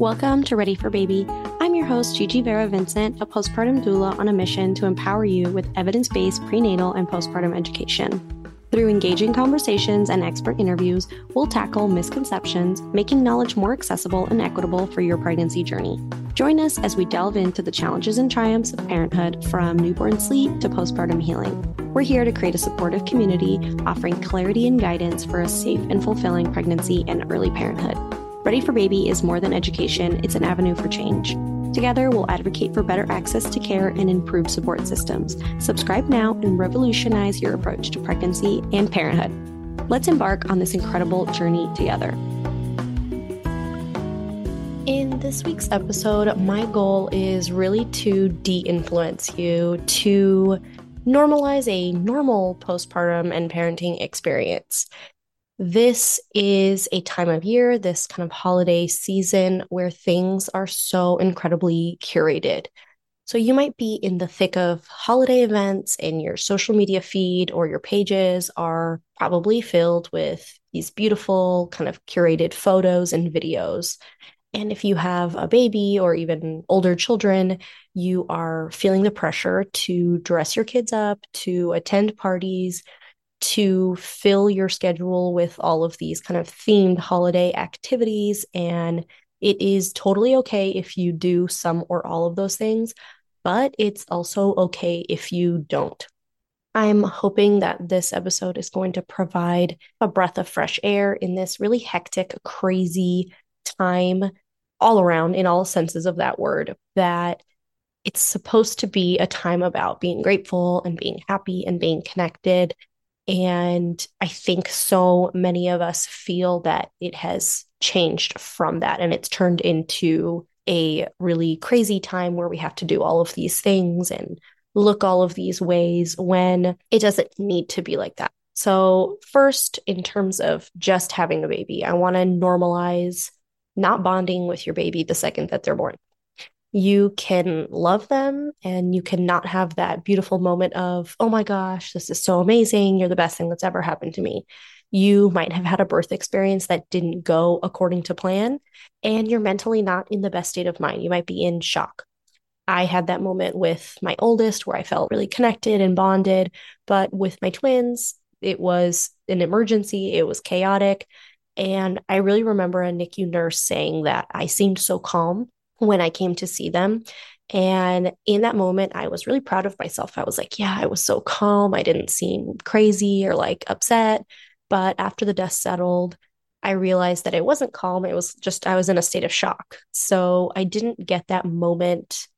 Welcome to Ready for Baby. I'm your host, Gigi Vera Vincent, a postpartum doula on a mission to empower you with evidence based prenatal and postpartum education. Through engaging conversations and expert interviews, we'll tackle misconceptions, making knowledge more accessible and equitable for your pregnancy journey. Join us as we delve into the challenges and triumphs of parenthood from newborn sleep to postpartum healing. We're here to create a supportive community, offering clarity and guidance for a safe and fulfilling pregnancy and early parenthood. Ready for Baby is more than education, it's an avenue for change. Together, we'll advocate for better access to care and improved support systems. Subscribe now and revolutionize your approach to pregnancy and parenthood. Let's embark on this incredible journey together. In this week's episode, my goal is really to de influence you, to normalize a normal postpartum and parenting experience. This is a time of year, this kind of holiday season where things are so incredibly curated. So you might be in the thick of holiday events and your social media feed or your pages are probably filled with these beautiful kind of curated photos and videos. And if you have a baby or even older children, you are feeling the pressure to dress your kids up, to attend parties, to fill your schedule with all of these kind of themed holiday activities. And it is totally okay if you do some or all of those things, but it's also okay if you don't. I'm hoping that this episode is going to provide a breath of fresh air in this really hectic, crazy time all around in all senses of that word. That it's supposed to be a time about being grateful and being happy and being connected and I think so many of us feel that it has changed from that and it's turned into a really crazy time where we have to do all of these things and look all of these ways when it doesn't need to be like that. So, first, in terms of just having a baby, I want to normalize not bonding with your baby the second that they're born you can love them and you cannot have that beautiful moment of, oh my gosh, this is so amazing. You're the best thing that's ever happened to me. You might have had a birth experience that didn't go according to plan, and you're mentally not in the best state of mind. You might be in shock. I had that moment with my oldest where I felt really connected and bonded. But with my twins, it was an emergency, it was chaotic. And I really remember a NICU nurse saying that I seemed so calm when I came to see them. And in that moment, I was really proud of myself. I was like, yeah, I was so calm. I didn't seem crazy or like upset. But after the dust settled, I realized that it wasn't calm. It was just, I was in a state of shock. So I didn't get that moment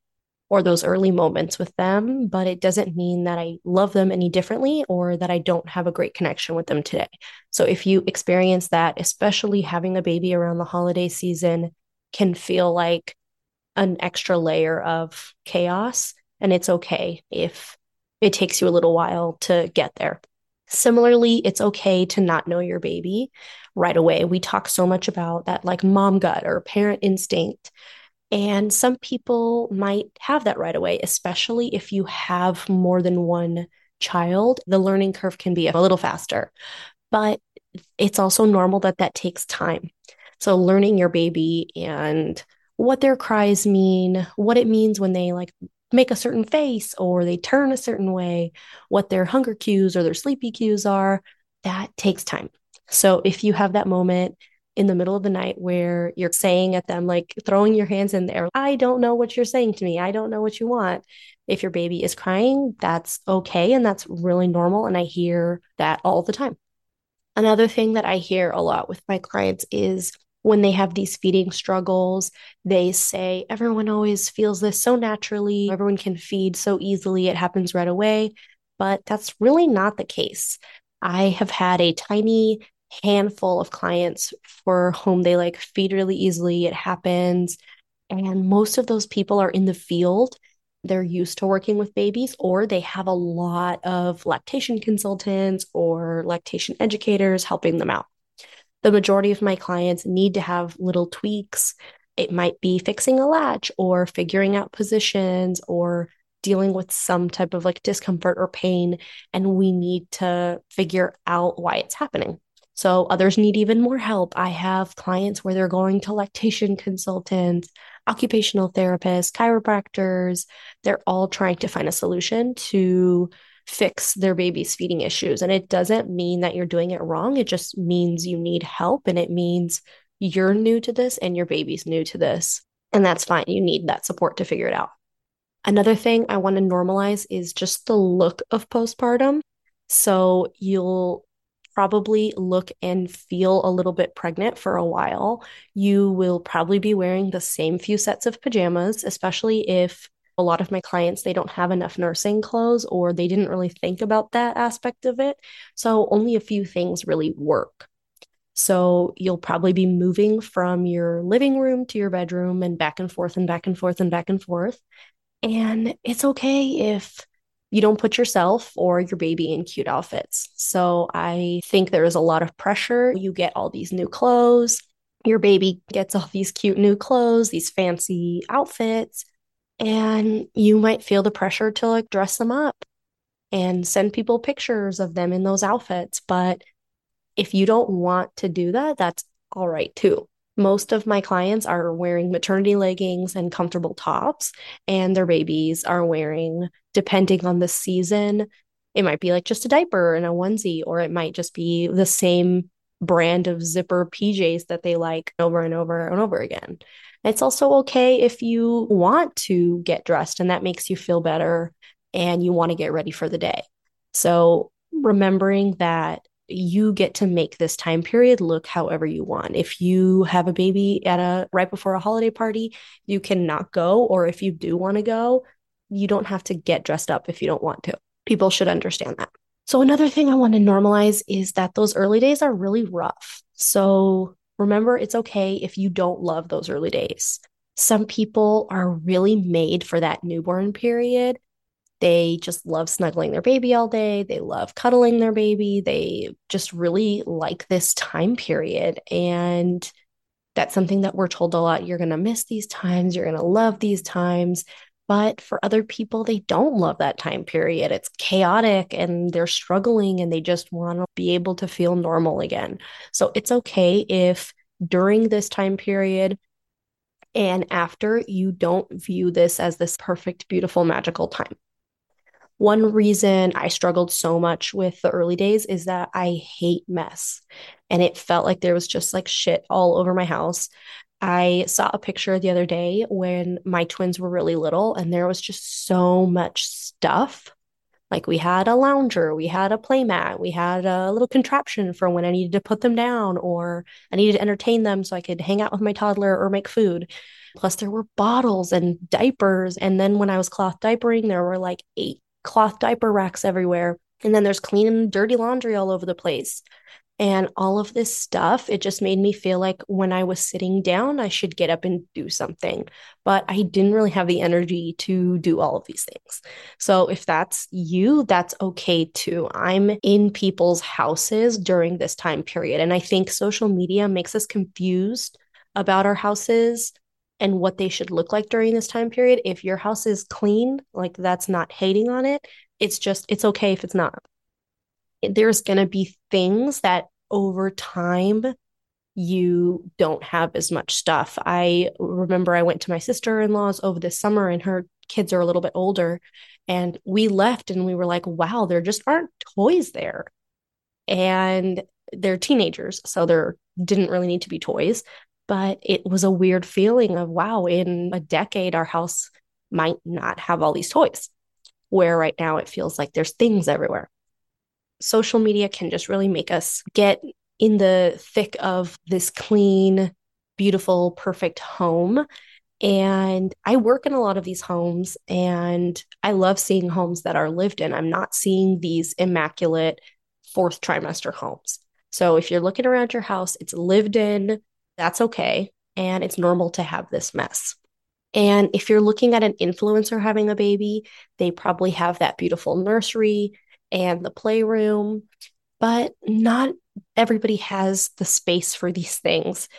or those early moments with them, but it doesn't mean that I love them any differently or that I don't have a great connection with them today. So if you experience that, especially having a baby around the holiday season, can feel like an extra layer of chaos. And it's okay if it takes you a little while to get there. Similarly, it's okay to not know your baby right away. We talk so much about that, like mom gut or parent instinct. And some people might have that right away, especially if you have more than one child. The learning curve can be a little faster, but it's also normal that that takes time. So, learning your baby and what their cries mean, what it means when they like make a certain face or they turn a certain way, what their hunger cues or their sleepy cues are, that takes time. So if you have that moment in the middle of the night where you're saying at them, like throwing your hands in there, I don't know what you're saying to me. I don't know what you want. If your baby is crying, that's okay. And that's really normal. And I hear that all the time. Another thing that I hear a lot with my clients is when they have these feeding struggles, they say, everyone always feels this so naturally. Everyone can feed so easily. It happens right away. But that's really not the case. I have had a tiny handful of clients for whom they like feed really easily. It happens. And most of those people are in the field. They're used to working with babies, or they have a lot of lactation consultants or lactation educators helping them out the majority of my clients need to have little tweaks. It might be fixing a latch or figuring out positions or dealing with some type of like discomfort or pain. And we need to figure out why it's happening. So others need even more help. I have clients where they're going to lactation consultants, occupational therapists, chiropractors. They're all trying to find a solution to fix their baby's feeding issues. And it doesn't mean that you're doing it wrong. It just means you need help. And it means you're new to this and your baby's new to this. And that's fine. You need that support to figure it out. Another thing I want to normalize is just the look of postpartum. So you'll probably look and feel a little bit pregnant for a while. You will probably be wearing the same few sets of pajamas, especially if a lot of my clients they don't have enough nursing clothes or they didn't really think about that aspect of it. So only a few things really work. So you'll probably be moving from your living room to your bedroom and back and forth and back and forth and back and forth. And it's okay if you don't put yourself or your baby in cute outfits. So I think there is a lot of pressure. You get all these new clothes, your baby gets all these cute new clothes, these fancy outfits, and you might feel the pressure to like dress them up and send people pictures of them in those outfits. But if you don't want to do that, that's all right too. Most of my clients are wearing maternity leggings and comfortable tops, and their babies are wearing, depending on the season, it might be like just a diaper and a onesie, or it might just be the same brand of zipper PJs that they like over and over and over again. It's also okay if you want to get dressed and that makes you feel better and you want to get ready for the day. So, remembering that you get to make this time period look however you want. If you have a baby at a right before a holiday party, you cannot go or if you do want to go, you don't have to get dressed up if you don't want to. People should understand that. So another thing I want to normalize is that those early days are really rough. So remember it's okay if you don't love those early days. Some people are really made for that newborn period they just love snuggling their baby all day. They love cuddling their baby. They just really like this time period. And that's something that we're told a lot. You're going to miss these times. You're going to love these times. But for other people, they don't love that time period. It's chaotic and they're struggling and they just want to be able to feel normal again. So it's okay if during this time period and after you don't view this as this perfect, beautiful, magical time. One reason I struggled so much with the early days is that I hate mess. And it felt like there was just like shit all over my house. I saw a picture the other day when my twins were really little, and there was just so much stuff. Like we had a lounger, we had a playmat, we had a little contraption for when I needed to put them down or I needed to entertain them so I could hang out with my toddler or make food. Plus, there were bottles and diapers. And then when I was cloth diapering, there were like eight cloth diaper racks everywhere. And then there's clean and dirty laundry all over the place. And all of this stuff, it just made me feel like when I was sitting down, I should get up and do something. But I didn't really have the energy to do all of these things. So if that's you, that's okay too. I'm in people's houses during this time period. And I think social media makes us confused about our houses and what they should look like during this time period. If your house is clean, like that's not hating on it. It's just, it's okay if it's not. There's going to be things that over time you don't have as much stuff. I remember I went to my sister in law's over the summer and her kids are a little bit older. And we left and we were like, wow, there just aren't toys there. And they're teenagers, so there didn't really need to be toys but it was a weird feeling of wow in a decade our house might not have all these toys where right now it feels like there's things everywhere social media can just really make us get in the thick of this clean beautiful perfect home and I work in a lot of these homes and I love seeing homes that are lived in. I'm not seeing these immaculate fourth trimester homes. So if you're looking around your house, it's lived in, that's okay. And it's normal to have this mess. And if you're looking at an influencer having a baby, they probably have that beautiful nursery and the playroom, but not everybody has the space for these things.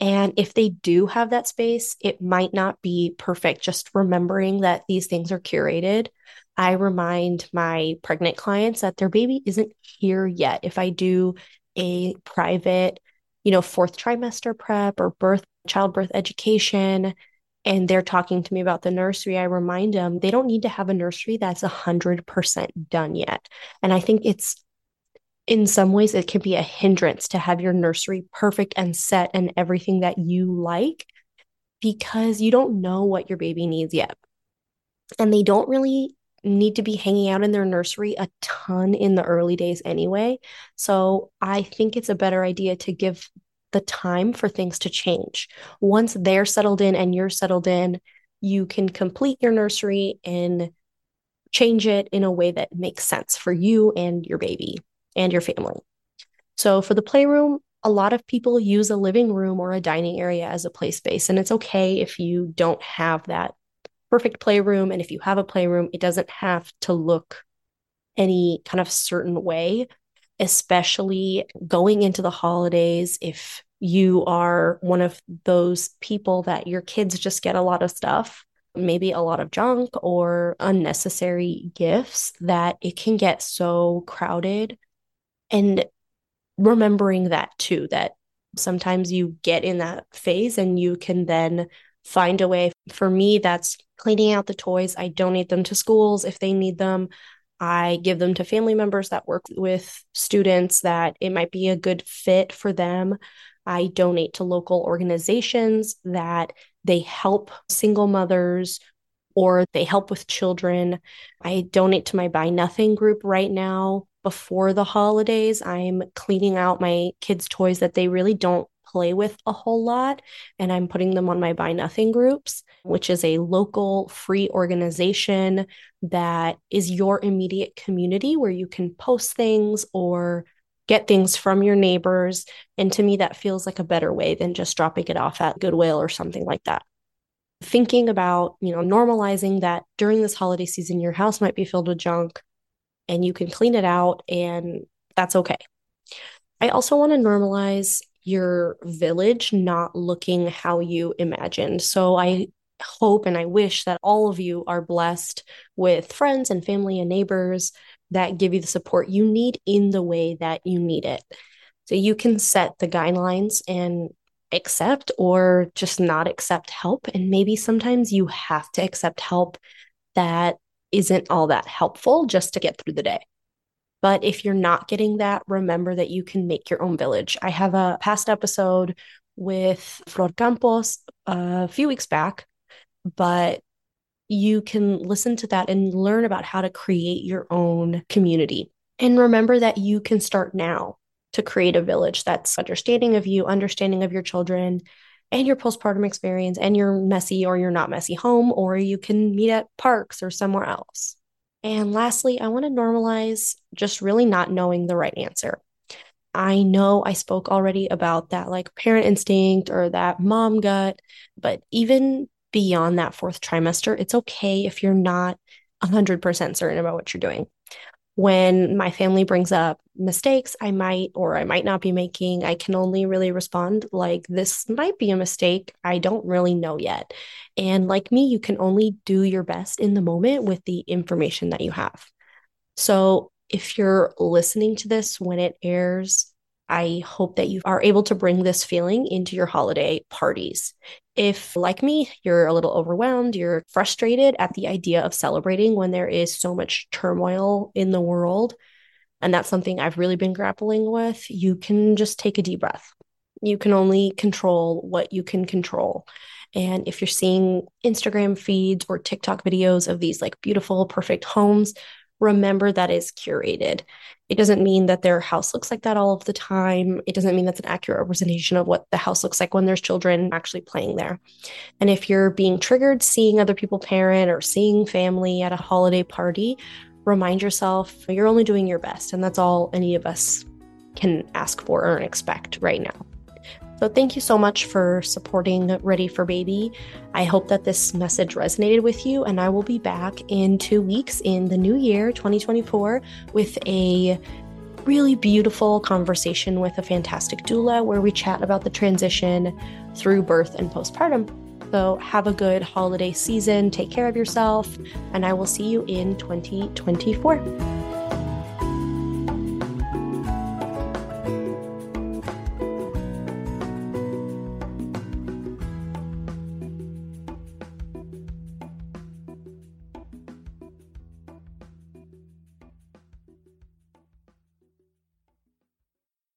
And if they do have that space, it might not be perfect. Just remembering that these things are curated. I remind my pregnant clients that their baby isn't here yet. If I do a private, you know, fourth trimester prep or birth, childbirth education, and they're talking to me about the nursery, I remind them they don't need to have a nursery that's 100% done yet. And I think it's in some ways, it can be a hindrance to have your nursery perfect and set and everything that you like because you don't know what your baby needs yet. And they don't really need to be hanging out in their nursery a ton in the early days anyway. So I think it's a better idea to give the time for things to change. Once they're settled in and you're settled in, you can complete your nursery and change it in a way that makes sense for you and your baby and your family. So for the playroom, a lot of people use a living room or a dining area as a play space. And it's okay if you don't have that perfect playroom. And if you have a playroom, it doesn't have to look any kind of certain way, especially going into the holidays. If you are one of those people that your kids just get a lot of stuff, maybe a lot of junk or unnecessary gifts, that it can get so crowded and remembering that too, that sometimes you get in that phase and you can then find a way. For me, that's cleaning out the toys. I donate them to schools if they need them. I give them to family members that work with students that it might be a good fit for them. I donate to local organizations that they help single mothers or they help with children. I donate to my Buy Nothing group right now before the holidays, I'm cleaning out my kids' toys that they really don't play with a whole lot. And I'm putting them on my Buy Nothing groups, which is a local free organization that is your immediate community where you can post things or get things from your neighbors. And to me, that feels like a better way than just dropping it off at Goodwill or something like that. Thinking about, you know, normalizing that during this holiday season, your house might be filled with junk and you can clean it out, and that's okay. I also want to normalize your village not looking how you imagined. So I hope and I wish that all of you are blessed with friends and family and neighbors that give you the support you need in the way that you need it. So you can set the guidelines and accept or just not accept help. And maybe sometimes you have to accept help that isn't all that helpful just to get through the day. But if you're not getting that, remember that you can make your own village. I have a past episode with Flor Campos a few weeks back, but you can listen to that and learn about how to create your own community. And remember that you can start now to create a village that's understanding of you, understanding of your children, and your postpartum experience and your messy or your not messy home, or you can meet at parks or somewhere else. And lastly, I want to normalize just really not knowing the right answer. I know I spoke already about that like parent instinct or that mom gut, but even beyond that fourth trimester, it's okay if you're not 100% certain about what you're doing when my family brings up mistakes I might or I might not be making, I can only really respond like, this might be a mistake. I don't really know yet. And like me, you can only do your best in the moment with the information that you have. So if you're listening to this when it airs, I hope that you are able to bring this feeling into your holiday parties. If, like me, you're a little overwhelmed, you're frustrated at the idea of celebrating when there is so much turmoil in the world, and that's something I've really been grappling with, you can just take a deep breath. You can only control what you can control. And if you're seeing Instagram feeds or TikTok videos of these like beautiful, perfect homes, remember that is curated. It doesn't mean that their house looks like that all of the time. It doesn't mean that's an accurate representation of what the house looks like when there's children actually playing there. And if you're being triggered seeing other people parent or seeing family at a holiday party, remind yourself you're only doing your best. And that's all any of us can ask for or expect right now. So, thank you so much for supporting Ready for Baby. I hope that this message resonated with you, and I will be back in two weeks in the new year, 2024, with a really beautiful conversation with a fantastic doula where we chat about the transition through birth and postpartum. So, have a good holiday season, take care of yourself, and I will see you in 2024.